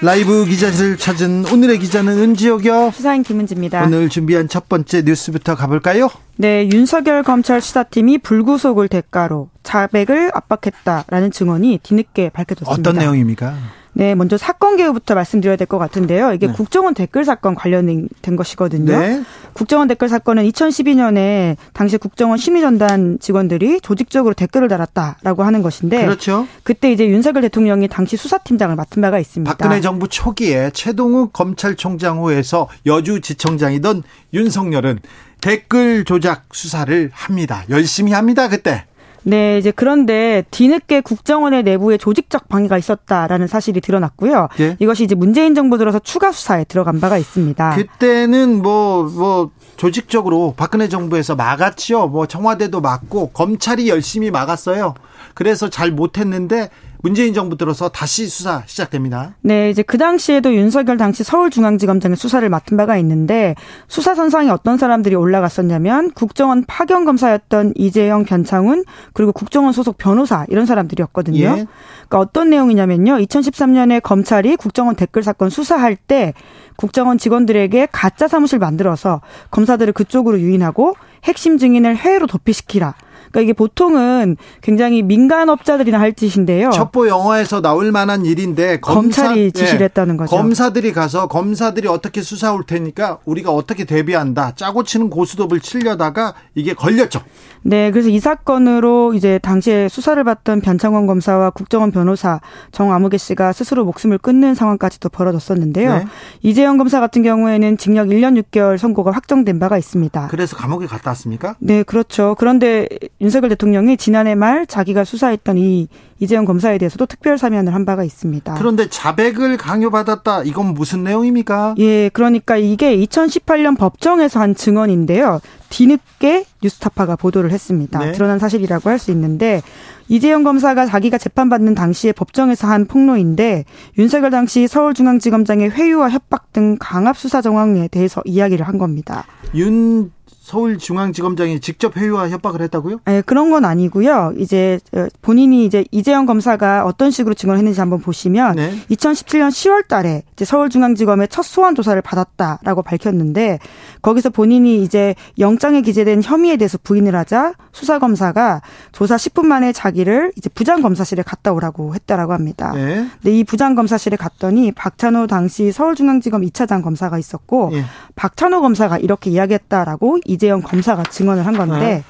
라이브 기자실을 찾은 오늘의 기자는 은지옥이요. 수사인 김은지입니다. 오늘 준비한 첫 번째 뉴스부터 가볼까요? 네, 윤석열 검찰 수사팀이 불구속을 대가로 자백을 압박했다라는 증언이 뒤늦게 밝혀졌습니다. 어떤 내용입니까? 네, 먼저 사건 개요부터 말씀드려야 될 것 같은데요. 이게 네. 국정원 댓글 사건 관련된 것이거든요. 네. 국정원 댓글 사건은 2012년에 당시 국정원 심의전단 직원들이 조직적으로 댓글을 달았다라고 하는 것인데, 그렇죠. 그때 이제 윤석열 대통령이 당시 수사팀장을 맡은 바가 있습니다. 박근혜 정부 초기에 최동욱 검찰총장 후에서 여주지청장이던 윤석열은 댓글 조작 수사를 합니다. 열심히 합니다. 그때. 네, 이제 그런데 뒤늦게 국정원의 내부에 조직적 방해가 있었다라는 사실이 드러났고요. 예? 이것이 이제 문재인 정부 들어서 추가 수사에 들어간 바가 있습니다. 그때는 뭐뭐 뭐 조직적으로 박근혜 정부에서 막았지요. 뭐 청와대도 막고 검찰이 열심히 막았어요. 그래서 잘 못했는데 문재인 정부 들어서 다시 수사 시작됩니다. 네, 이제 그 당시에도 윤석열 당시 서울중앙지검장의 수사를 맡은 바가 있는데 수사 선상에 어떤 사람들이 올라갔었냐면 국정원 파견 검사였던 이재영, 변창훈 그리고 국정원 소속 변호사 이런 사람들이었거든요. 예. 그러니까 어떤 내용이냐면요. 2013년에 검찰이 국정원 댓글 사건 수사할 때 국정원 직원들에게 가짜 사무실 만들어서 검사들을 그쪽으로 유인하고 핵심 증인을 해외로 도피시키라. 그러니까 이게 보통은 굉장히 민간 업자들이나 할 짓인데요. 첩보 영화에서 나올 만한 일인데 검사, 검찰이 지시를 네. 했다는 거죠. 검사들이 가서 검사들이 어떻게 수사 올 테니까 우리가 어떻게 대비한다. 짜고 치는 고스톱을 치려다가 이게 걸렸죠. 네, 그래서 이 사건으로 이제 당시에 수사를 받던 변창원 검사와 국정원 변호사 정아무개 씨가 스스로 목숨을 끊는 상황까지도 벌어졌었는데요. 네. 이재영 검사 같은 경우에는 징역 1년 6개월 선고가 확정된 바가 있습니다. 그래서 감옥에 갔다 왔습니까? 네, 그렇죠. 그런데 윤석열 대통령이 지난해 말 자기가 수사했던 이 이재용 검사에 대해서도 특별 사면을 한 바가 있습니다. 그런데 자백을 강요받았다. 이건 무슨 내용입니까? 예, 그러니까 이게 2018년 법정에서 한 증언인데요. 뒤늦게 뉴스타파가 보도를 했습니다. 네. 드러난 사실이라고 할 수 있는데 이재용 검사가 자기가 재판받는 당시에 법정에서 한 폭로인데 윤석열 당시 서울중앙지검장의 회유와 협박 등 강압 수사 정황에 대해서 이야기를 한 겁니다. 윤 서울중앙지검장이 직접 회유와 협박을 했다고요? 네, 그런 건 아니고요. 이제 어, 본인이 이제 이재영 검사가 어떤 식으로 증언했는지 한번 보시면 네. 2017년 10월 달에 이제 서울중앙지검의 첫 소환 조사를 받았다라고 밝혔는데 거기서 본인이 이제 영장에 기재된 혐의에 대해서 부인을 하자 수사 검사가 조사 10분 만에 자기를 이제 부장 검사실에 갔다 오라고 했다라고 합니다. 네. 근데 이 부장 검사실에 갔더니 박찬호 당시 서울중앙지검 2차장 검사가 있었고 네. 박찬호 검사가 이렇게 이야기했다라고 이 재영 검사가 증언을 한 건데 네.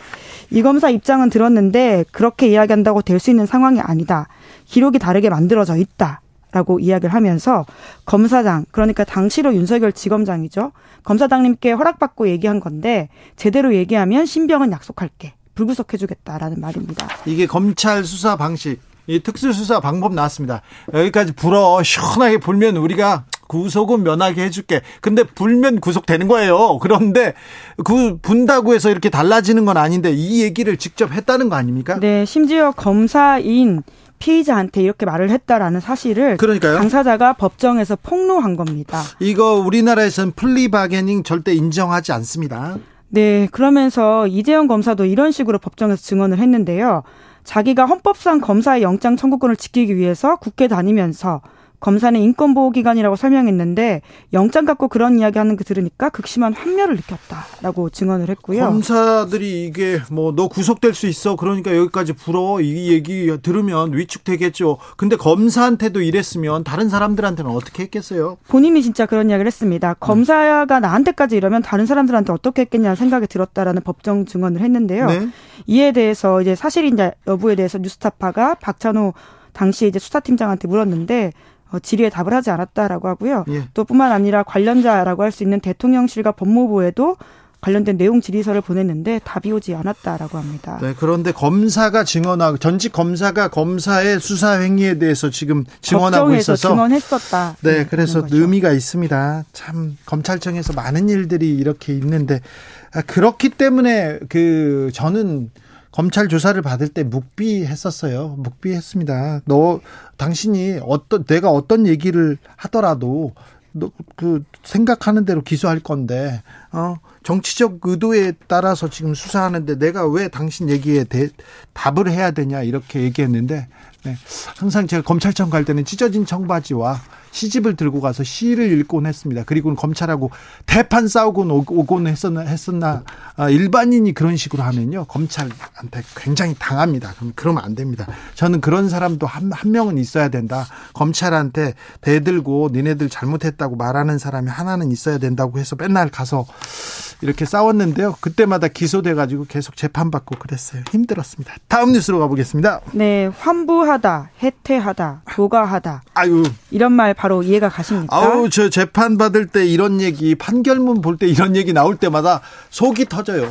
이 검사 입장은 들었는데 그렇게 이야기한다고 될 수 있는 상황이 아니다. 기록이 다르게 만들어져 있다. 라고 이야기를 하면서 검사장, 그러니까 당시로 윤석열 지검장이죠. 검사장님께 허락받고 얘기한 건데 제대로 얘기하면 신병은 약속할게. 불구속해주겠다라는 말입니다. 이게 검찰 수사 방식, 이 특수수사 방법 나왔습니다. 여기까지 불어 시원하게 불면 우리가 구속은 면하게 해줄게. 근데 불면 구속되는 거예요. 그런데 그 분다고 해서 이렇게 달라지는 건 아닌데 이 얘기를 직접 했다는 거 아닙니까? 네, 심지어 검사인 피의자한테 이렇게 말을 했다라는 사실을 그러니까요. 당사자가 법정에서 폭로한 겁니다. 이거 우리나라에서는 플리바게닝 절대 인정하지 않습니다. 네, 그러면서 이재영 검사도 이런 식으로 법정에서 증언을 했는데요. 자기가 헌법상 검사의 영장 청구권을 지키기 위해서 국회 다니면서 검사는 인권보호기관이라고 설명했는데 영장 갖고 그런 이야기 하는 거 들으니까 극심한 환멸을 느꼈다라고 증언을 했고요. 검사들이 이게 뭐 너 구속될 수 있어 그러니까 여기까지 불어 이 얘기 들으면 위축되겠죠. 근데 검사한테도 이랬으면 다른 사람들한테는 어떻게 했겠어요? 본인이 진짜 그런 이야기를 했습니다. 검사가 나한테까지 이러면 다른 사람들한테 어떻게 했겠냐는 생각이 들었다라는 법정 증언을 했는데요. 네? 이에 대해서 이제 사실인지 여부에 대해서 뉴스타파가 박찬호 당시 이제 수사팀장한테 물었는데 어, 질의에 답을 하지 않았다라고 하고요. 예. 또 뿐만 아니라 관련자라고 할 수 있는 대통령실과 법무부에도 관련된 내용 질의서를 보냈는데 답이 오지 않았다라고 합니다. 네, 그런데 검사가 증언하고 전직 검사가 검사의 수사 행위에 대해서 지금 증언하고 있어서 증언했었다. 네, 그래서 의미가 있습니다. 참 검찰청에서 많은 일들이 이렇게 있는데 아, 그렇기 때문에 그 저는 검찰 조사를 받을 때 묵비했었어요. 묵비했습니다. 너 당신이 어떤 내가 어떤 얘기를 하더라도 너 그 생각하는 대로 기소할 건데 어 정치적 의도에 따라서 지금 수사하는데 내가 왜 당신 얘기에 대, 답을 해야 되냐 이렇게 얘기했는데 네. 항상 제가 검찰청 갈 때는 찢어진 청바지와 시집을 들고 가서 시를 읽곤 했습니다. 그리고 검찰하고 대판 싸우곤 오곤 했었나, 했었나, 아, 일반인이 그런 식으로 하면요. 검찰한테 굉장히 당합니다. 그럼 그러면 안 됩니다. 저는 그런 사람도 한, 한 명은 있어야 된다. 검찰한테 대들고 니네들 잘못했다고 말하는 사람이 하나는 있어야 된다고 해서 맨날 가서 이렇게 싸웠는데요. 그때마다 기소돼가지고 계속 재판받고 그랬어요. 힘들었습니다. 다음 뉴스로 가보겠습니다. 네, 환부하 다, 해태하다, 도가하다. 아유. 이런 말 바로 이해가 가십니까? 아우, 저 재판 받을 때 이런 얘기, 판결문 볼 때 이런 얘기 나올 때마다 속이 터져요.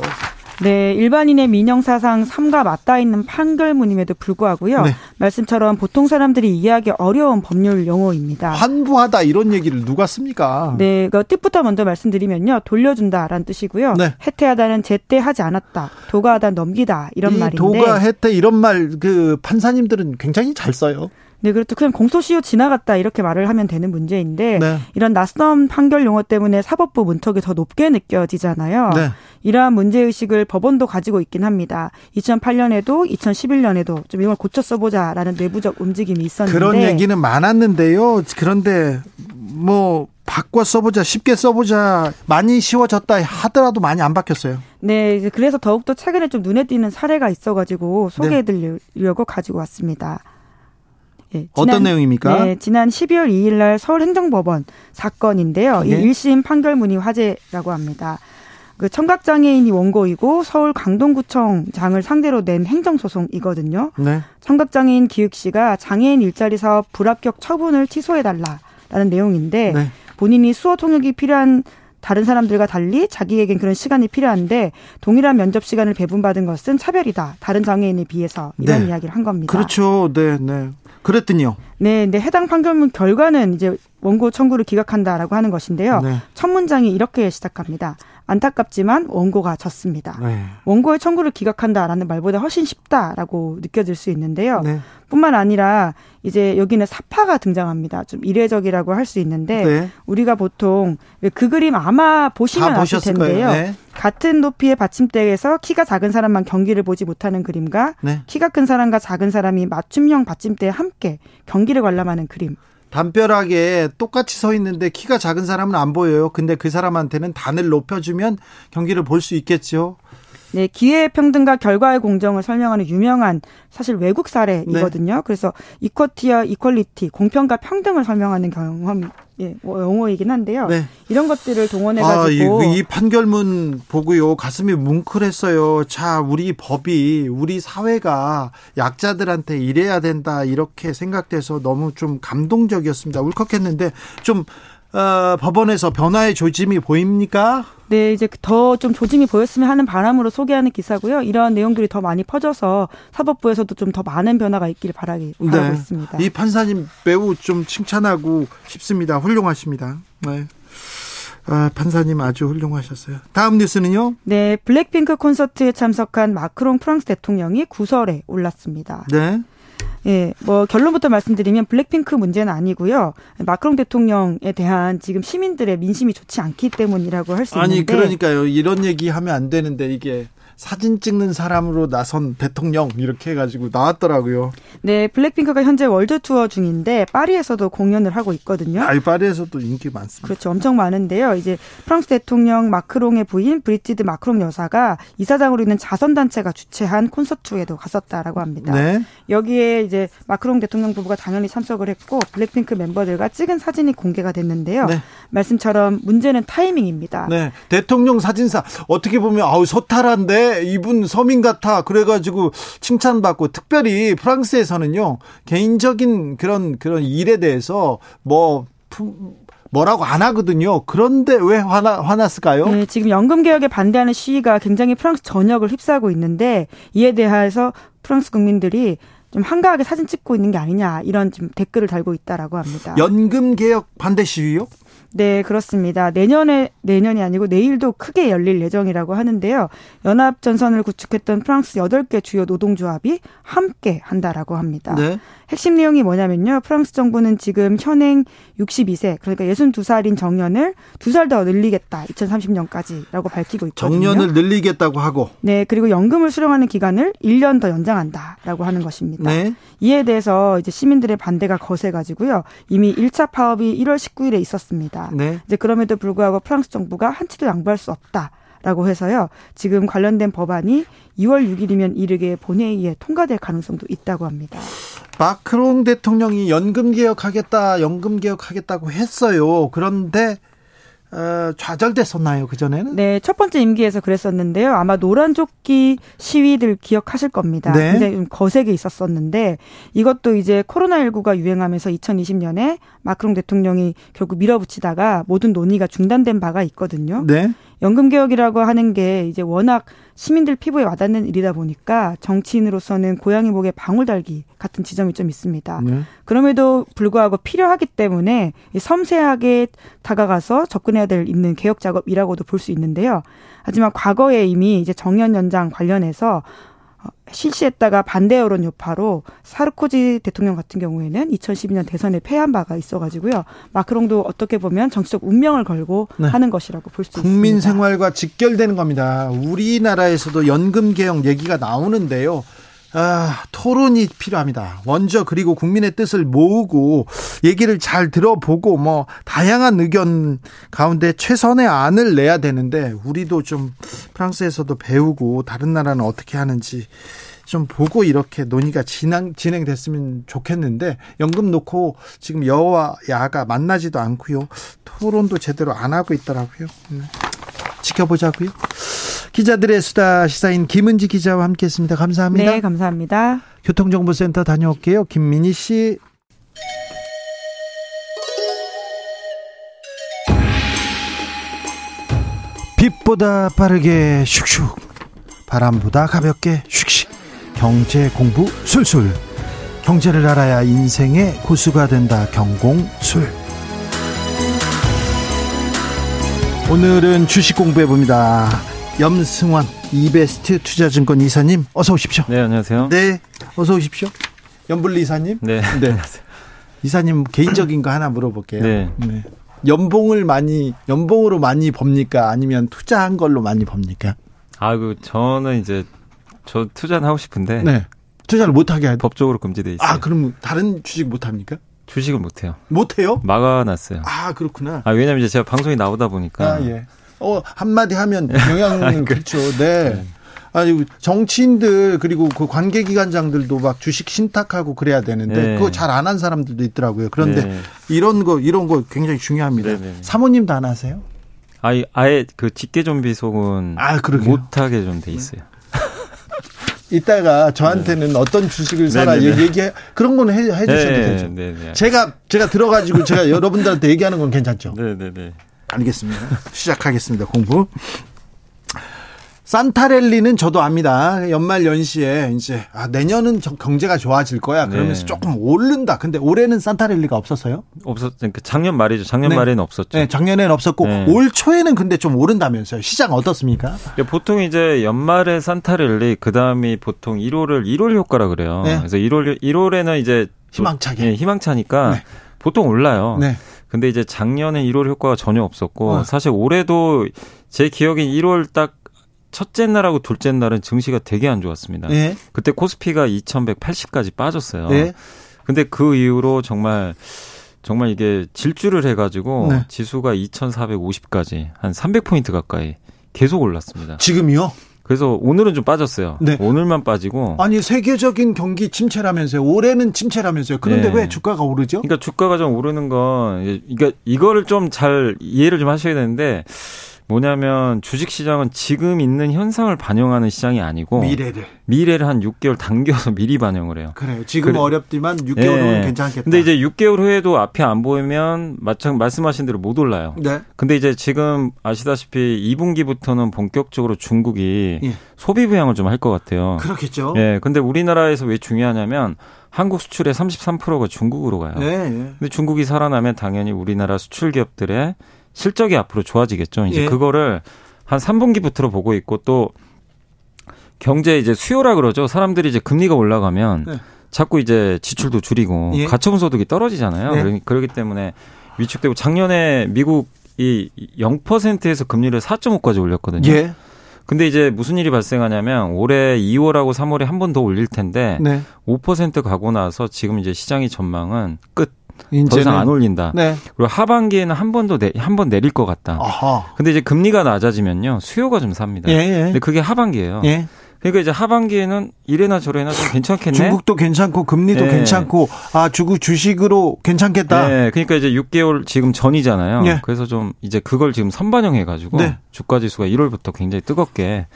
네, 일반인의 민영사상 삼가 맞닿아 있는 판결문임에도 불구하고요. 네. 말씀처럼 보통 사람들이 이해하기 어려운 법률 용어입니다. 환부하다 이런 얘기를 누가 씁니까? 네, 그 뜻부터 먼저 말씀드리면요. 돌려준다라는 뜻이고요. 네. 해태하다는 제때 하지 않았다. 도가하다 넘기다 이런 말인데. 도가 해태 이런 말 그 판사님들은 굉장히 잘 써요. 네, 그렇죠. 그냥 공소시효 지나갔다 이렇게 말을 하면 되는 문제인데 네. 이런 낯선 판결 용어 때문에 사법부 문턱이 더 높게 느껴지잖아요. 네. 이러한 문제 의식을 법원도 가지고 있긴 합니다. 2008년에도 2011년에도 좀 이걸 고쳐 써보자라는 내부적 움직임이 있었는데 그런 얘기는 많았는데요. 그런데 뭐 바꿔 써보자, 쉽게 써보자, 많이 쉬워졌다 하더라도 많이 안 바뀌었어요. 네, 그래서 더욱더 최근에 좀 눈에 띄는 사례가 있어가지고 소개해드리려고 네. 가지고 왔습니다. 예, 지난, 어떤 내용입니까? 네, 지난 12월 2일 날 서울행정법원 사건인데요. 네. 이 1심 판결문이 화제라고 합니다. 그 청각장애인이 원고이고 서울 강동구청장을 상대로 낸 행정소송이거든요. 네. 청각장애인 기욱 씨가 장애인 일자리 사업 불합격 처분을 취소해달라라는 내용인데 네. 본인이 수어 통역이 필요한 다른 사람들과 달리 자기에겐 그런 시간이 필요한데 동일한 면접 시간을 배분받은 것은 차별이다. 다른 장애인에 비해서 이런 네. 이야기를 한 겁니다. 그렇죠. 네, 네. 그랬더니요. 네, 네. 해당 판결문 결과는 이제 원고 청구를 기각한다라고 하는 것인데요. 네. 첫 문장이 이렇게 시작합니다. 안타깝지만 원고가 졌습니다. 네. 원고의 청구를 기각한다라는 말보다 훨씬 쉽다라고 느껴질 수 있는데요. 네. 뿐만 아니라 이제 여기는 사파가 등장합니다. 좀 이례적이라고 할 수 있는데 네. 우리가 보통 그 그림 아마 보시면 아실 텐데요. 네. 같은 높이의 받침대에서 키가 작은 사람만 경기를 보지 못하는 그림과 네. 키가 큰 사람과 작은 사람이 맞춤형 받침대에 함께 경기를 관람하는 그림. 담벼락에 똑같이 서 있는데 키가 작은 사람은 안 보여요. 근데 그 사람한테는 단을 높여주면 경기를 볼 수 있겠죠. 네, 기회 평등과 결과의 공정을 설명하는 유명한 사실 외국 사례이거든요. 네. 그래서 이퀄티와 이퀄리티, 공평과 평등을 설명하는 경험 예, 뭐 용어이긴 한데요. 네. 이런 것들을 동원해 가지고 아, 이, 이, 판결문 보고요. 가슴이 뭉클했어요. 자, 우리 법이 우리 사회가 약자들한테 이래야 된다 이렇게 생각돼서 너무 좀 감동적이었습니다. 울컥했는데 좀 어, 법원에서 변화의 조짐이 보입니까? 네, 이제 더 좀 조짐이 보였으면 하는 바람으로 소개하는 기사고요. 이런 내용들이 더 많이 퍼져서 사법부에서도 좀 더 많은 변화가 있기를 바라기 네. 바라고 있습니다. 이 판사님 매우 좀 칭찬하고 싶습니다. 훌륭하십니다. 네. 아, 판사님 아주 훌륭하셨어요. 다음 뉴스는요? 네, 블랙핑크 콘서트에 참석한 마크롱 프랑스 대통령이 구설에 올랐습니다. 네. 예, 뭐 결론부터 말씀드리면 블랙핑크 문제는 아니고요. 마크롱 대통령에 대한 지금 시민들의 민심이 좋지 않기 때문이라고 할 수 있는데 아니 그러니까요. 이런 얘기 하면 안 되는데 이게 사진 찍는 사람으로 나선 대통령 이렇게 해가지고 나왔더라고요. 네, 블랙핑크가 현재 월드 투어 중인데 파리에서도 공연을 하고 있거든요. 아, 파리에서도 인기 많습니다. 그렇죠, 엄청 많은데요. 이제 프랑스 대통령 마크롱의 부인 브리지트 마크롱 여사가 이사장으로 있는 자선 단체가 주최한 콘서트에도 갔었다라고 합니다. 네. 여기에 이제 마크롱 대통령 부부가 당연히 참석을 했고 블랙핑크 멤버들과 찍은 사진이 공개가 됐는데요. 네. 말씀처럼 문제는 타이밍입니다. 네, 대통령 사진사 어떻게 보면 아우 소탈한데 이분 서민 같아 그래가지고 칭찬받고 특별히 프랑스에서는요 개인적인 그런 그런 일에 대해서 뭐 뭐라고 안 하거든요. 그런데 왜 화나, 화났을까요? 네, 지금 연금 개혁에 반대하는 시위가 굉장히 프랑스 전역을 휩싸고 있는데 이에 대해서 프랑스 국민들이 좀 한가하게 사진 찍고 있는 게 아니냐 이런 좀 댓글을 달고 있다라고 합니다. 연금 개혁 반대 시위요? 네, 그렇습니다. 내년에 내년이 아니고 내일도 크게 열릴 예정이라고 하는데요. 연합 전선을 구축했던 프랑스 8개 주요 노동조합이 함께 한다라고 합니다. 네. 핵심 내용이 뭐냐면요. 프랑스 정부는 지금 현행 62세 그러니까 62살인 정년을 2살 더 늘리겠다. 2030년까지라고 밝히고 있거든요. 정년을 늘리겠다고 하고 네, 그리고 연금을 수령하는 기간을 1년 더 연장한다라고 하는 것입니다. 네. 이에 대해서 이제 시민들의 반대가 거세 가지고요. 이미 1차 파업이 1월 19일에 있었습니다. 네. 이제 그럼에도 불구하고 프랑스 정부가 한치도 양보할 수 없다. 라고 해서요. 지금 관련된 법안이 2월 6일이면 이르게 본회의에 통과될 가능성도 있다고 합니다. 마크롱 대통령이 연금 개혁하겠다, 연금 개혁하겠다고 했어요. 그런데 어, 좌절됐었나요 그 전에는? 네, 첫 번째 임기에서 그랬었는데요. 아마 노란 조끼 시위들 기억하실 겁니다. 네. 굉장히 좀 거세게 있었었는데 이것도 이제 코로나 19가 유행하면서 2020년에 마크롱 대통령이 결국 밀어붙이다가 모든 논의가 중단된 바가 있거든요. 네. 연금 개혁이라고 하는 게 이제 워낙 시민들 피부에 와닿는 일이다 보니까 정치인으로서는 고양이 목에 방울 달기 같은 지점이 좀 있습니다. 네. 그럼에도 불구하고 필요하기 때문에 섬세하게 다가가서 접근해야 될 있는 개혁 작업이라고도 볼 수 있는데요. 하지만 과거에 이미 이제 정년 연장 관련해서 실시했다가 반대 여론 여파로 사르코지 대통령 같은 경우에는 2012년 대선에 패한 바가 있어가지고요. 마크롱도 어떻게 보면 정치적 운명을 걸고 네. 하는 것이라고 볼 수 있습니다. 국민 생활과 직결되는 겁니다. 우리나라에서도 연금 개혁 얘기가 나오는데요. 아, 토론이 필요합니다. 먼저 그리고 국민의 뜻을 모으고 얘기를 잘 들어보고 뭐 다양한 의견 가운데 최선의 안을 내야 되는데 우리도 좀 프랑스에서도 배우고 다른 나라는 어떻게 하는지 좀 보고 이렇게 논의가 진행, 진행됐으면 좋겠는데 연금 놓고 지금 여와 야가 만나지도 않고요. 토론도 제대로 안 하고 있더라고요. 네. 지켜보자고요. 기자들의 수다 시사인 김은지 기자와 함께했습니다. 감사합니다. 네, 감사합니다. 교통정보센터 다녀올게요. 김민희 씨. 빛보다 빠르게 슉슉 바람보다 가볍게 슉슉 경제 공부 술술 경제를 알아야 인생의 고수가 된다 경공술 오늘은 주식 공부해 봅니다. 염승환 이베스트 투자증권 이사님 어서 오십시오. 네 안녕하세요. 네 어서 오십시오. 연불리 이사님. 네. 네. 안녕하세요. 이사님 개인적인 거 하나 물어볼게요. 네. 네. 연봉을 많이 연봉으로 많이 법니까 아니면 투자한 걸로 많이 법니까? 아그 저는 이제 저 투자는 하고 싶은데. 네. 투자를 못 하게 법적으로 금지돼 있어요. 아 그럼 다른 주식 못 합니까? 주식을 못 해요. 못 해요? 막아놨어요. 아 그렇구나. 아 왜냐면 이제 제가 방송에 나오다 보니까. 아 예. 어, 한마디 하면 영향은 그렇죠. 네. 네. 아니 정치인들 그리고 그 관계 기관장들도 막 주식 신탁하고 그래야 되는데 네. 그거 잘 안 한 사람들도 있더라고요. 그런데 네. 이런 거 이런 거 굉장히 중요합니다. 네, 네. 사모님도 안 하세요? 아예 아예 그 직계 좀 비 속은 아, 못하게 좀 돼 있어요. 이따가 저한테는 네. 어떤 주식을 사라 네네네. 얘기 그런 거는 해, 해 주셔도 네, 되죠. 네네. 제가 제가 들어가지고 제가 여러분들한테 얘기하는 건 괜찮죠. 네네네. 알겠습니다. 시작하겠습니다. 공부. 산타랠리는 저도 압니다. 연말 연시에 이제 아 내년은 경제가 좋아질 거야. 그러면서 네. 조금 오른다. 근데 올해는 산타랠리가 없었어요? 없었. 그러니까 작년 말이죠. 작년 네. 말에는 없었죠. 네, 작년에는 없었고 네. 올 초에는 근데 좀 오른다면서요. 시장 어떻습니까? 보통 이제 연말에 산타랠리 그다음이 보통 1월을 1월 효과라 그래요. 네. 그래서 1월 1월에는 이제 희망차게 네, 희망차니까 네. 보통 올라요. 네. 근데 이제 작년에 1월 효과가 전혀 없었고 어. 사실 올해도 제 기억엔 1월 딱 첫째 날하고 둘째 날은 증시가 되게 안 좋았습니다. 네. 그때 코스피가 2180까지 빠졌어요. 네. 근데 그 이후로 정말 정말 이게 질주를 해 가지고 네. 지수가 2450까지 한 300포인트 가까이 계속 올랐습니다. 지금요? 그래서 오늘은 좀 빠졌어요. 네. 오늘만 빠지고. 아니 세계적인 경기 침체라면서요. 올해는 침체라면서요. 그런데 네. 왜 주가가 오르죠? 그러니까 주가가 좀 오르는 건 그러니까 이거를 좀 잘 이해를 좀 하셔야 되는데 뭐냐면 주식 시장은 지금 있는 현상을 반영하는 시장이 아니고 미래를 미래를 한 6개월 당겨서 미리 반영을 해요. 그래요. 지금 그래. 어렵지만 6개월 후는 네. 괜찮겠다. 근데 이제 6개월 후에도 앞이 안 보이면 마찬 말씀하신 대로 못 올라요. 네. 근데 이제 지금 아시다시피 2분기부터는 본격적으로 중국이 예. 소비 부양을 좀 할 것 같아요. 그렇겠죠. 예. 근데 우리나라에서 왜 중요하냐면 한국 수출의 33%가 중국으로 가요. 네, 네. 근데 중국이 살아나면 당연히 우리나라 수출 기업들의 실적이 앞으로 좋아지겠죠. 이제 예. 그거를 한 3분기부터 보고 있고 또 경제 이제 수요라 그러죠. 사람들이 이제 금리가 올라가면 네. 자꾸 이제 지출도 줄이고 예. 가처분 소득이 떨어지잖아요. 네. 그러기 때문에 위축되고 작년에 미국이 0%에서 금리를 4.5까지 올렸거든요. 예. 근데 이제 무슨 일이 발생하냐면 올해 2월하고 3월에 한 번 더 올릴 텐데 네. 5% 가고 나서 지금 이제 시장의 전망은 끝. 더 이상 안 올린다. 네. 그리고 하반기에는 한 번 더 한 번 내릴 것 같다. 아하. 근데 이제 금리가 낮아지면요 수요가 좀 삽니다. 예, 예. 근데 그게 하반기예요. 예. 그러니까 이제 하반기에는 이래나 저래나 좀 괜찮겠네. 중국도 괜찮고 금리도 네. 괜찮고 아 중국 주식으로 괜찮겠다. 네, 그러니까 이제 6개월 지금 전이잖아요. 네. 그래서 좀 이제 그걸 지금 선반영해 가지고 네. 주가 지수가 1월부터 굉장히 뜨겁게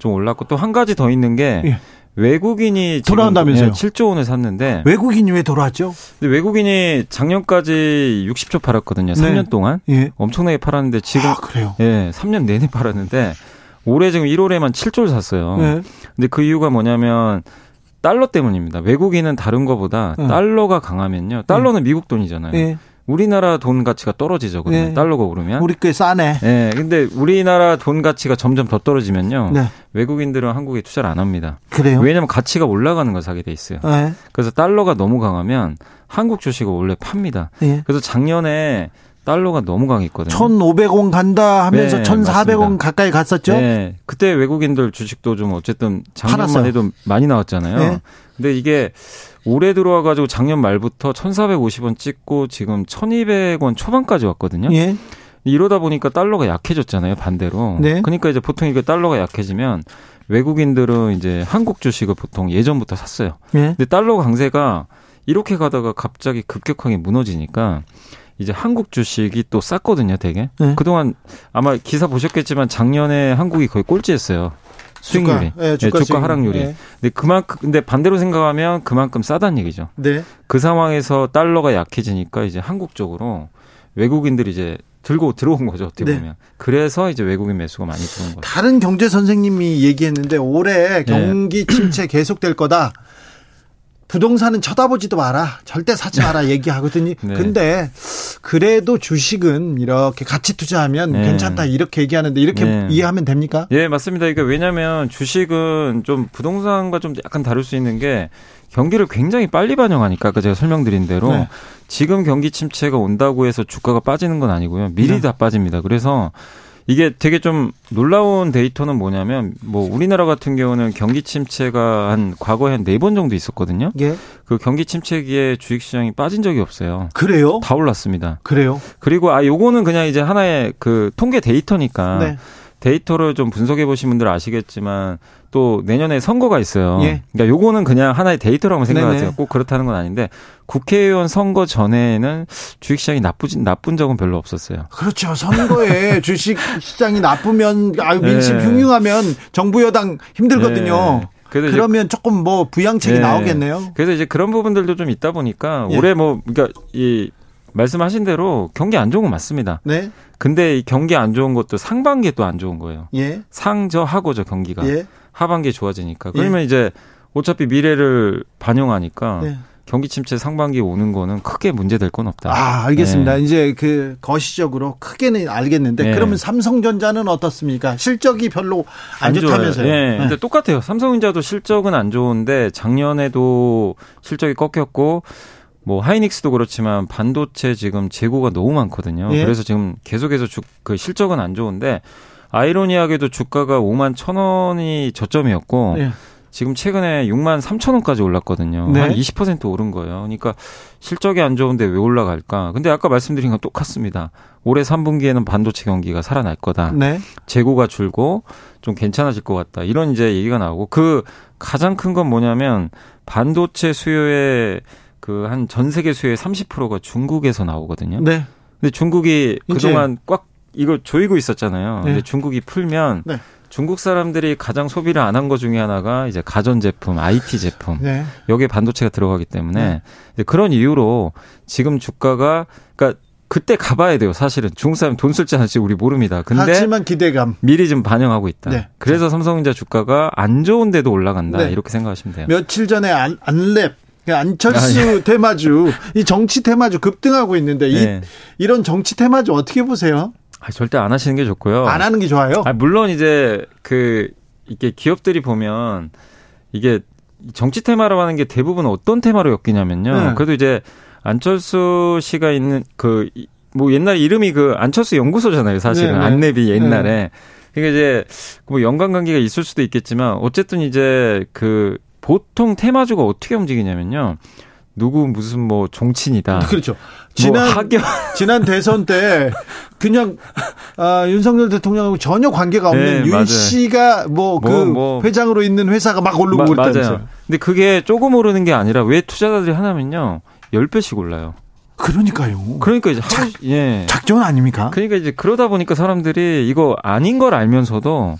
좀 올랐고 또 한 가지 더 있는 게 예. 외국인이 돌아온다면서요? 7조 원을 샀는데 외국인이 왜 돌아왔죠? 외국인이 작년까지 60조 팔았거든요. 3년 동안 예. 엄청나게 팔았는데 지금 아, 그래요? 예, 3년 내내 팔았는데 올해 지금 1월에만 7조를 샀어요. 네. 근데 그 이유가 뭐냐면 달러 때문입니다. 외국인은 다른 거보다 네. 달러가 강하면요. 달러는 네. 미국 돈이잖아요. 네. 우리나라 돈 가치가 떨어지죠. 그러면 네. 달러가 오르면. 우리 꽤 싸네. 네. 근데 우리나라 돈 가치가 점점 더 떨어지면요. 네. 외국인들은 한국에 투자를 안 합니다. 그래요? 왜냐하면 가치가 올라가는 걸 사게 돼 있어요. 네. 그래서 달러가 너무 강하면 한국 주식을 원래 팝니다. 네. 그래서 작년에 달러가 너무 강했거든요. 1,500원 간다 하면서 네, 1,400원 맞습니다. 가까이 갔었죠? 네. 그때 외국인들 주식도 좀 어쨌든 작년만. 해도 많이 나왔잖아요. 네. 근데 이게 올해 들어와 가지고 작년 말부터 1,450원 찍고 지금 1,200원 초반까지 왔거든요. 예. 이러다 보니까 달러가 약해졌잖아요, 반대로. 네. 그러니까 이제 보통 이게 달러가 약해지면 외국인들은 이제 한국 주식을 보통 예전부터 샀어요. 네. 근데 달러 강세가 이렇게 가다가 갑자기 급격하게 무너지니까 이제 한국 주식이 또 쌌거든요, 되게. 네. 그동안 아마 기사 보셨겠지만 작년에 한국이 거의 꼴찌했어요. 수익률이. 주가, 네, 주가, 네, 주가 하락률이. 네. 근데 그만큼 근데 반대로 생각하면 그만큼 싸다는 얘기죠. 네. 그 상황에서 달러가 약해지니까 이제 한국 쪽으로 외국인들이 이제 들고 들어온 거죠 어떻게 네. 보면 그래서 이제 외국인 매수가 많이 들어온 거죠. 다른 경제 선생님이 얘기했는데 올해 경기 침체 계속될 거다. 부동산은 쳐다보지도 마라. 절대 사지 마라 얘기하거든요. 네. 근데 그래도 주식은 이렇게 같이 투자하면 네. 괜찮다 이렇게 얘기하는데 이렇게 네. 이해하면 됩니까? 예, 맞습니다. 그러니까 왜냐하면 주식은 좀 부동산과 좀 약간 다를 수 있는 게 경기를 굉장히 빨리 반영하니까 아까 제가 설명드린 대로 네. 지금 경기 침체가 온다고 해서 주가가 빠지는 건 아니고요. 미리 네. 다 빠집니다. 그래서 이게 되게 좀 놀라운 데이터는 뭐냐면 뭐 우리나라 같은 경우는 경기 침체가 한 과거에 한 네 번 정도 있었거든요. 예. 그 경기 침체기에 주식 시장이 빠진 적이 없어요. 그래요? 다 올랐습니다. 그래요? 그리고 아 요거는 그냥 이제 하나의 그 통계 데이터니까 네. 데이터를 좀 분석해 보신 분들 아시겠지만 또 내년에 선거가 있어요. 예. 그러니까 요거는 그냥 하나의 데이터라고 생각하세요. 네네. 꼭 그렇다는 건 아닌데 국회의원 선거 전에는 주식 시장이 나쁘진 나쁜 적은 별로 없었어요. 그렇죠. 선거에 주식 시장이 나쁘면 아 민심 네. 흉흉하면 정부 여당 힘들거든요. 네. 그러면 조금 뭐 부양책이 네. 나오겠네요. 그래서 이제 그런 부분들도 좀 있다 보니까 예. 올해 뭐 그러니까 이 말씀하신 대로 경기 안 좋은 건 맞습니다. 네. 근데 이 경기 안 좋은 것도 상반기에 또 안 좋은 거예요. 예. 상저하고죠 경기가. 예. 하반기에 좋아지니까. 그러면 예. 이제 어차피 미래를 반영하니까 네. 경기 침체 상반기에 오는 거는 크게 문제될 건 없다. 아, 알겠습니다. 네. 이제 그 거시적으로 크게는 알겠는데 네. 그러면 삼성전자는 어떻습니까? 실적이 별로 안, 안 좋다면서요. 네. 네. 근데 똑같아요. 삼성전자도 실적은 안 좋은데 작년에도 실적이 꺾였고 뭐 하이닉스도 그렇지만 반도체 지금 재고가 너무 많거든요. 예. 그래서 지금 계속해서 주, 그 실적은 안 좋은데 아이러니하게도 주가가 5만 1천 원이 저점이었고 예. 지금 최근에 6만 3천 원까지 올랐거든요. 네. 한20% 오른 거예요. 그러니까 실적이 안 좋은데 왜 올라갈까? 근데 아까 말씀드린 건 똑같습니다. 올해 3분기에는 반도체 경기가 살아날 거다. 네. 재고가 줄고 좀 괜찮아질 것 같다. 이런 이제 얘기가 나오고 그 가장 큰 건 뭐냐면 반도체 수요의 그 한 전 세계 수요의 30%가 중국에서 나오거든요. 네. 근데 중국이 그동안 꽉 이거 조이고 있었잖아요. 네. 근데 중국이 풀면 네. 중국 사람들이 가장 소비를 안 한 것 중에 하나가 이제 가전 제품, IT 제품 네. 여기에 반도체가 들어가기 때문에 네. 그런 이유로 지금 주가가 그러니까 그때 가봐야 돼요. 사실은 중국 사람 돈 쓸지 안 쓸지 우리 모릅니다. 근데 하지만 기대감 미리 좀 반영하고 있다. 네. 그래서 삼성전자 주가가 안 좋은데도 올라간다. 네. 이렇게 생각하시면 돼요. 며칠 전에 안, 안랩 안철수 아, 예. 테마주 이 정치 테마주 급등하고 있는데 이, 네. 이런 정치 테마주 어떻게 보세요? 아, 절대 안 하시는 게 좋고요. 안 하는 게 좋아요. 아, 물론 이제 그 이게 기업들이 보면 이게 정치 테마로 하는 게 대부분 어떤 테마로 엮이냐면요. 네. 그래도 이제 안철수 씨가 있는 그 뭐 옛날 이름이 그 안철수 연구소잖아요. 사실은 네, 네. 안내비 옛날에. 네. 그러니까 이제 뭐 연관 관계가 있을 수도 있겠지만 어쨌든 이제 그 보통 테마주가 어떻게 움직이냐면요. 누구 무슨 뭐 종친이다. 그렇죠. 뭐 지난 뭐 학연. 지난 대선 때 그냥 아, 윤석열 대통령하고 전혀 관계가 없는 네, 윤 맞아요. 씨가 뭐그 뭐, 뭐, 회장으로 있는 회사가 막 오르고 그랬다면서요. 근데 그게 조금 오르는 게 아니라 왜 투자자들이 하냐면요. 10배씩 올라요. 그러니까요. 그러니까 이제 작, 예. 작전 아닙니까? 그러니까 이제 그러다 보니까 사람들이 이거 아닌 걸 알면서도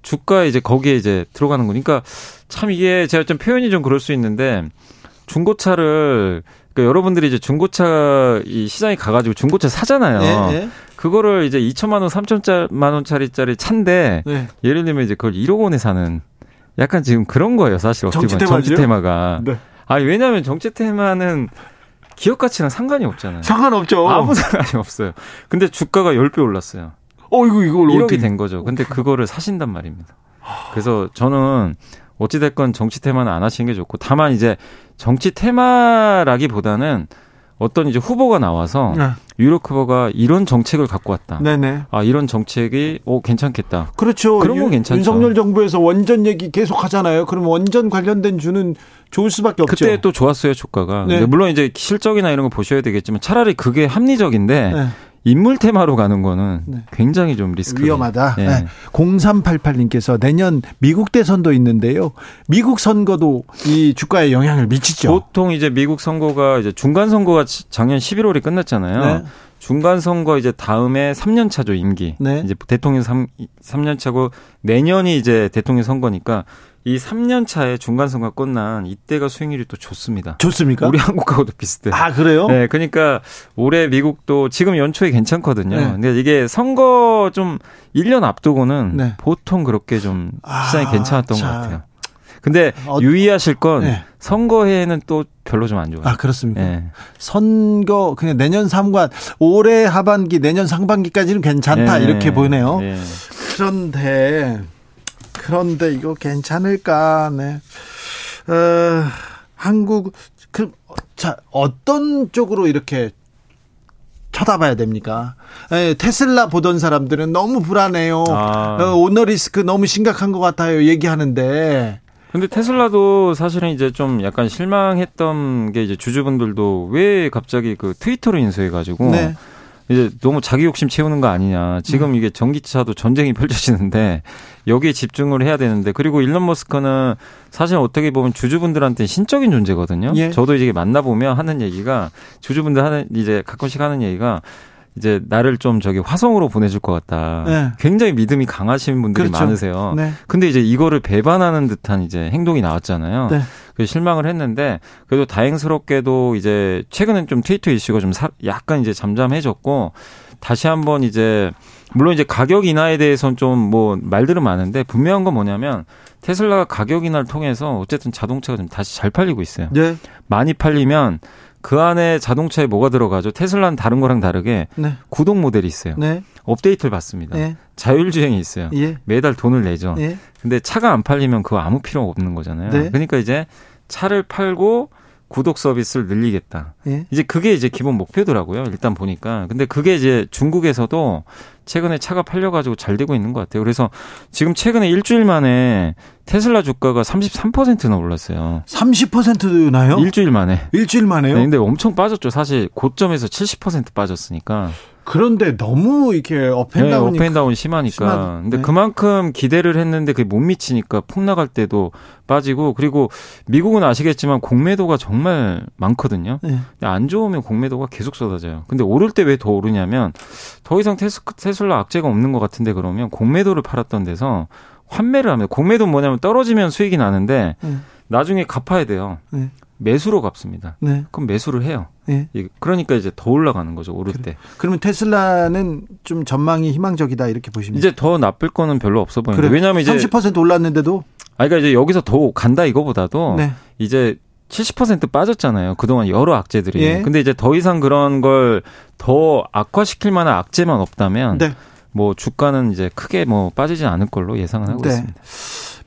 주가에 이제 거기에 이제 들어가는 거니까 참 이게 제가 좀 표현이 좀 그럴 수 있는데 중고차를 그러니까 여러분들이 이제 중고차 이 시장에 가가지고 중고차 사잖아요. 네, 네. 그거를 이제 2천만 원, 3천만 원짜리짜리 차인데 네. 예를 들면 이제 그걸 1억 원에 사는 약간 지금 그런 거예요, 사실 어떻게 보면 정치 테마가. 네. 아 왜냐하면 정치 테마는 기업 가치랑 상관이 없잖아요. 상관없죠. 아무 상관이 없어요. 근데 주가가 10배 올랐어요. 어, 이거, 이걸 1억이 어떻게... 된 거죠. 근데 그거를 사신단 말입니다. 그래서 저는 어찌됐건 정치 테마는 안 하시는 게 좋고 다만 이제 정치 테마라기보다는 어떤 이제 후보가 나와서 네. 유로크버가 이런 정책을 갖고 왔다. 네네. 아 이런 정책이 오 괜찮겠다. 그렇죠. 그런 건 괜찮죠. 윤석열 정부에서 원전 얘기 계속 하잖아요. 그럼 원전 관련된 주는 좋을 수밖에 없죠. 그때 또 좋았어요 주가가. 네. 물론 이제 실적이나 이런 거 보셔야 되겠지만 차라리 그게 합리적인데 네. 인물 테마로 가는 거는 네. 굉장히 좀 리스크 위험하다. 네. 네. 0388님께서 내년 미국 대선도 있는데요. 미국 선거도 이 주가에 영향을 미치죠. 보통 이제 미국 선거가 이제 중간 선거가 작년 11월에 끝났잖아요. 네. 중간 선거 이제 다음에 3년 차죠 임기. 네. 이제 대통령 3, 3년 차고 내년이 이제 대통령 선거니까 이 3년 차에 중간 선거 끝난 이때가 수익률이 또 좋습니다. 좋습니까? 우리 한국하고도 비슷해요. 아, 그래요? 네, 그러니까 올해 미국도 지금 연초에 괜찮거든요. 네. 근데 이게 선거 좀 1년 앞두고는 네. 보통 그렇게 좀 시장이 아, 괜찮았던 자. 것 같아요. 근데 어, 유의하실 건 네. 선거해는 또 별로 좀 안 좋아요. 아, 그렇습니까? 네. 선거 그냥 내년 3관 올해 하반기 내년 상반기까지는 괜찮다 네. 이렇게 보네요. 네. 그런데 그런데 이거 괜찮을까? 네. 어, 한국 그 자, 어떤 쪽으로 이렇게 쳐다봐야 됩니까? 에, 테슬라 보던 사람들은 너무 불안해요. 아. 어, 오너 리스크 너무 심각한 것 같아요. 얘기하는데. 근데 테슬라도 사실은 이제 좀 약간 실망했던 게 이제 주주분들도 왜 갑자기 그 트위터로 인수해가지고 네. 이제 너무 자기 욕심 채우는 거 아니냐. 지금 음. 이게 전기차도 전쟁이 펼쳐지는데 여기에 집중을 해야 되는데 그리고 일론 머스크는 사실 어떻게 보면 주주분들한테 신적인 존재거든요. 예. 저도 이제 만나보면 하는 얘기가 주주분들 하는 이제 가끔씩 하는 얘기가 이제 나를 좀 저기 화성으로 보내줄 것 같다. 네. 굉장히 믿음이 강하신 분들이 그렇죠. 많으세요. 네. 근데 이제 이거를 배반하는 듯한 이제 행동이 나왔잖아요. 네. 그 실망을 했는데 그래도 다행스럽게도 이제 최근엔 좀 트위터 이슈가 좀 사, 약간 이제 잠잠해졌고 다시 한번 이제 물론 이제 가격 인하에 대해서는 좀 뭐 말들은 많은데 분명한 건 뭐냐면 테슬라가 가격 인하를 통해서 어쨌든 자동차가 좀 다시 잘 팔리고 있어요. 네. 많이 팔리면 그 안에 자동차에 뭐가 들어가죠? 테슬라는 다른 거랑 다르게 네. 구독 모델이 있어요. 네. 업데이트를 받습니다. 네. 자율주행이 있어요. 예. 매달 돈을 내죠. 예. 근데 차가 안 팔리면 그거 아무 필요 없는 거잖아요. 네. 그러니까 이제 차를 팔고 구독 서비스를 늘리겠다. 예. 이제 그게 이제 기본 목표더라고요. 일단 보니까. 근데 그게 이제 중국에서도 최근에 차가 팔려가지고 잘 되고 있는 것 같아요. 그래서 지금 최근에 일주일 만에 테슬라 주가가 33%나 올랐어요. 30%나요? 일주일 만에. 일주일 만에요? 네, 근데 엄청 빠졌죠. 사실 고점에서 70% 빠졌으니까. 그런데 너무 이렇게 업앤다운이 네, 업앤다운 심하니까. 심한, 근데 네. 그만큼 기대를 했는데 그게 못 미치니까 폭락할 때도 빠지고 그리고 미국은 아시겠지만 공매도가 정말 많거든요. 네. 근데 안 좋으면 공매도가 계속 쏟아져요. 근데 오를 때 왜 더 오르냐면 더 이상 테슬라 악재가 없는 것 같은데 그러면 공매도를 팔았던 데서 환매를 합니다. 공매도 뭐냐면 떨어지면 수익이 나는데 네. 나중에 갚아야 돼요. 네. 매수로 갚습니다. 네. 그럼 매수를 해요. 네. 그러니까 이제 더 올라가는 거죠 오를 그래. 때. 그러면 테슬라는 좀 전망이 희망적이다 이렇게 보시면 이제 더 나쁠 거는 별로 없어 보이는데 그래. 왜냐하면 이제 30% 올랐는데도. 아 그러니까 이제 여기서 더 간다 이거보다도 네. 이제 70% 빠졌잖아요. 그동안 여러 악재들이. 예. 근데 이제 더 이상 그런 걸 더 악화시킬 만한 악재만 없다면 네. 뭐 주가는 이제 크게 뭐 빠지진 않을 걸로 예상을 하고 네. 있습니다.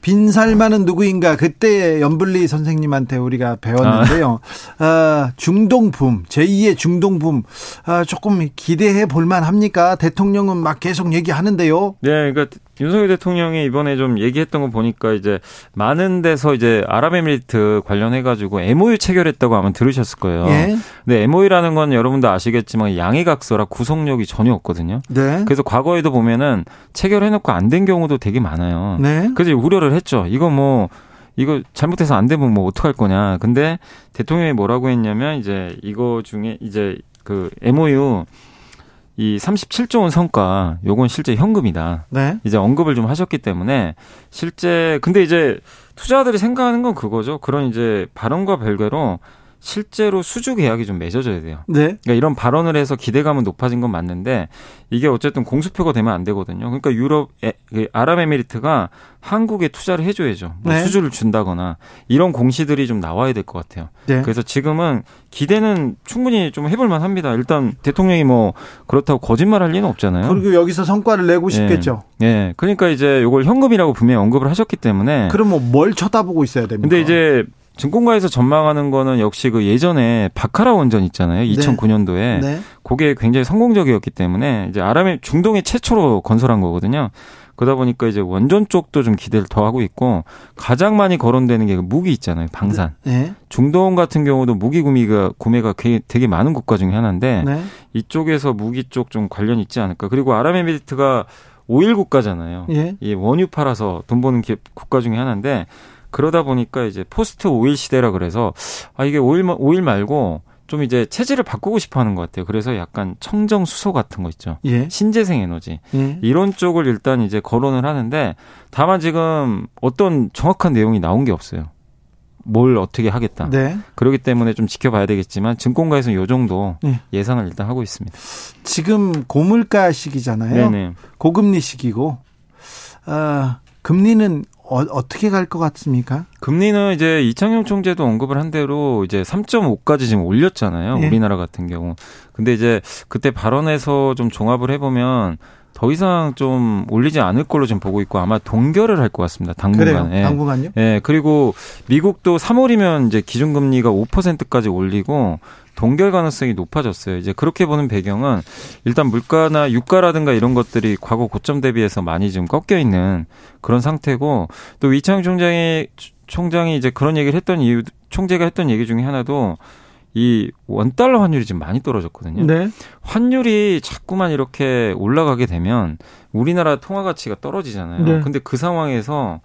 빈살만은 누구인가 그때 연블리 선생님한테 우리가 배웠는데요. 아. 아, 중동붐 제2의 중동붐 아, 조금 기대해 볼만 합니까? 대통령은 막 계속 얘기하는데요. 네, 그러니까 윤석열 대통령이 이번에 좀 얘기했던 거 보니까 이제 많은 데서 이제 아랍에미리트 관련해 가지고 MOU 체결했다고 아마 들으셨을 거예요. 예. 근데 MOU라는 건 여러분도 아시겠지만 양해각서라 구속력이 전혀 없거든요. 네. 그래서 과거에도 보면은 체결해 놓고 안 된 경우도 되게 많아요. 네. 그래서 우려를 했죠. 이거 뭐 이거 잘못해서 안 되면 뭐 어떡할 거냐. 근데 대통령이 뭐라고 했냐면 이제 이거 중에 이제 그 MOU 이 37조 원 성과 요건 실제 현금이다. 네. 이제 언급을 좀 하셨기 때문에 실제 근데 이제 투자자들이 생각하는 건 그거죠. 그런 이제 발언과 별개로 실제로 수주 계약이 좀 맺어져야 돼요. 네. 그러니까 이런 발언을 해서 기대감은 높아진 건 맞는데 이게 어쨌든 공수표가 되면 안 되거든요. 그러니까 유럽 에, 그 아랍에미리트가 한국에 투자를 해줘야죠. 뭐 네. 수주를 준다거나 이런 공시들이 좀 나와야 될 것 같아요. 네. 그래서 지금은 기대는 충분히 좀 해볼만 합니다. 일단 대통령이 뭐 그렇다고 거짓말할 리는 없잖아요. 그리고 여기서 성과를 내고 네. 싶겠죠. 예. 네. 그러니까 이제 이걸 현금이라고 분명히 언급을 하셨기 때문에. 그럼 뭐 뭘 쳐다보고 있어야 됩니까? 근데 이제 증권가에서 전망하는 거는 역시 그 예전에 바카라 원전 있잖아요. 2009년도에. 네. 그게 굉장히 성공적이었기 때문에 이제 아람의 중동에 최초로 건설한 거거든요. 그러다 보니까 이제 원전 쪽도 좀 기대를 더 하고 있고 가장 많이 거론되는 게 그 무기 있잖아요. 방산. 네. 중동 같은 경우도 무기 구매가 구매가 되게 많은 국가 중에 하나인데 네. 이쪽에서 무기 쪽 좀 관련 있지 않을까. 그리고 아랍에미리트가 오일 국가잖아요. 예. 이 원유 팔아서 돈 버는 국가 중에 하나인데 그러다 보니까 이제 포스트 오일 시대라 그래서 아 이게 오일 오일 말고 좀 이제 체질을 바꾸고 싶어 하는 것 같아요. 그래서 약간 청정 수소 같은 거 있죠. 예. 신재생 에너지. 예. 이런 쪽을 일단 이제 거론을 하는데 다만 지금 어떤 정확한 내용이 나온 게 없어요. 뭘 어떻게 하겠다. 네. 그렇기 때문에 좀 지켜봐야 되겠지만 증권가에서는 요 정도 네. 예상을 일단 하고 있습니다. 지금 고물가 시기잖아요. 네네. 고금리 시기고 어, 금리는 어, 떻게 갈 것 같습니까? 금리는 이제 이창용 총재도 언급을 한 대로 이제 3.5까지 지금 올렸잖아요. 네. 우리나라 같은 경우. 근데 이제 그때 발언에서 좀 종합을 해보면 더 이상 좀 올리지 않을 걸로 좀 보고 있고 아마 동결을 할 것 같습니다. 당분간. 예. 당분간요? 예. 그리고 미국도 3월이면 이제 기준금리가 5%까지 올리고 동결 가능성이 높아졌어요. 이제 그렇게 보는 배경은 일단 물가나 유가라든가 이런 것들이 과거 고점 대비해서 많이 좀 꺾여 있는 그런 상태고 또 이창용 총장이 총장이 이제 그런 얘기를 했던 이유 총재가 했던 얘기 중에 하나도 이 원달러 환율이 지금 많이 떨어졌거든요. 네. 환율이 자꾸만 이렇게 올라가게 되면 우리나라 통화 가치가 떨어지잖아요. 네. 근데 그 상황에서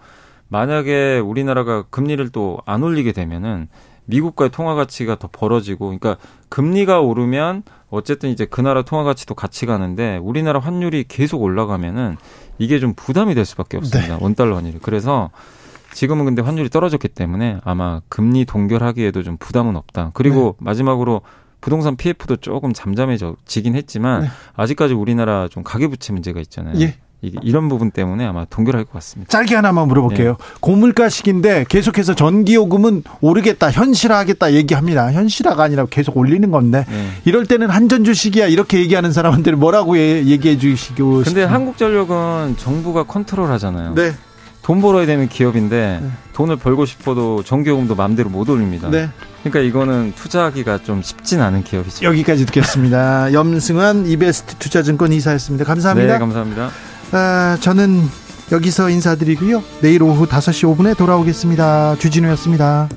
만약에 우리나라가 금리를 또 안 올리게 되면은 미국과의 통화 가치가 더 벌어지고 그러니까 금리가 오르면 어쨌든 이제 그 나라 통화 가치도 같이 가는데 우리나라 환율이 계속 올라가면은 이게 좀 부담이 될 수밖에 없습니다. 네. 원달러 환율이. 그래서 지금은 근데 환율이 떨어졌기 때문에 아마 금리 동결하기에도 좀 부담은 없다. 그리고 네. 마지막으로 부동산 PF도 조금 잠잠해지긴 했지만 네. 아직까지 우리나라 좀 가계부채 문제가 있잖아요. 예. 이런 부분 때문에 아마 동결할 것 같습니다. 짧게 하나만 물어볼게요. 네. 고물가 시기인데 계속해서 전기요금은 오르겠다, 현실화하겠다 얘기합니다. 현실화가 아니라 계속 올리는 건데 네. 이럴 때는 한전주 시기야 이렇게 얘기하는 사람한테는 뭐라고 얘기해 주시고 근데 한국전력은 정부가 컨트롤하잖아요. 네. 돈 벌어야 되는 기업인데 네. 돈을 벌고 싶어도 전기요금도 마음대로 못 올립니다. 네. 그러니까 이거는 투자하기가 좀 쉽진 않은 기업이죠. 여기까지 듣겠습니다. 염승환 이베스트 투자증권 이사였습니다. 감사합니다. 네, 감사합니다. 아, 저는 여기서 인사드리고요. 내일 오후 5시 5분에 돌아오겠습니다. 주진우였습니다.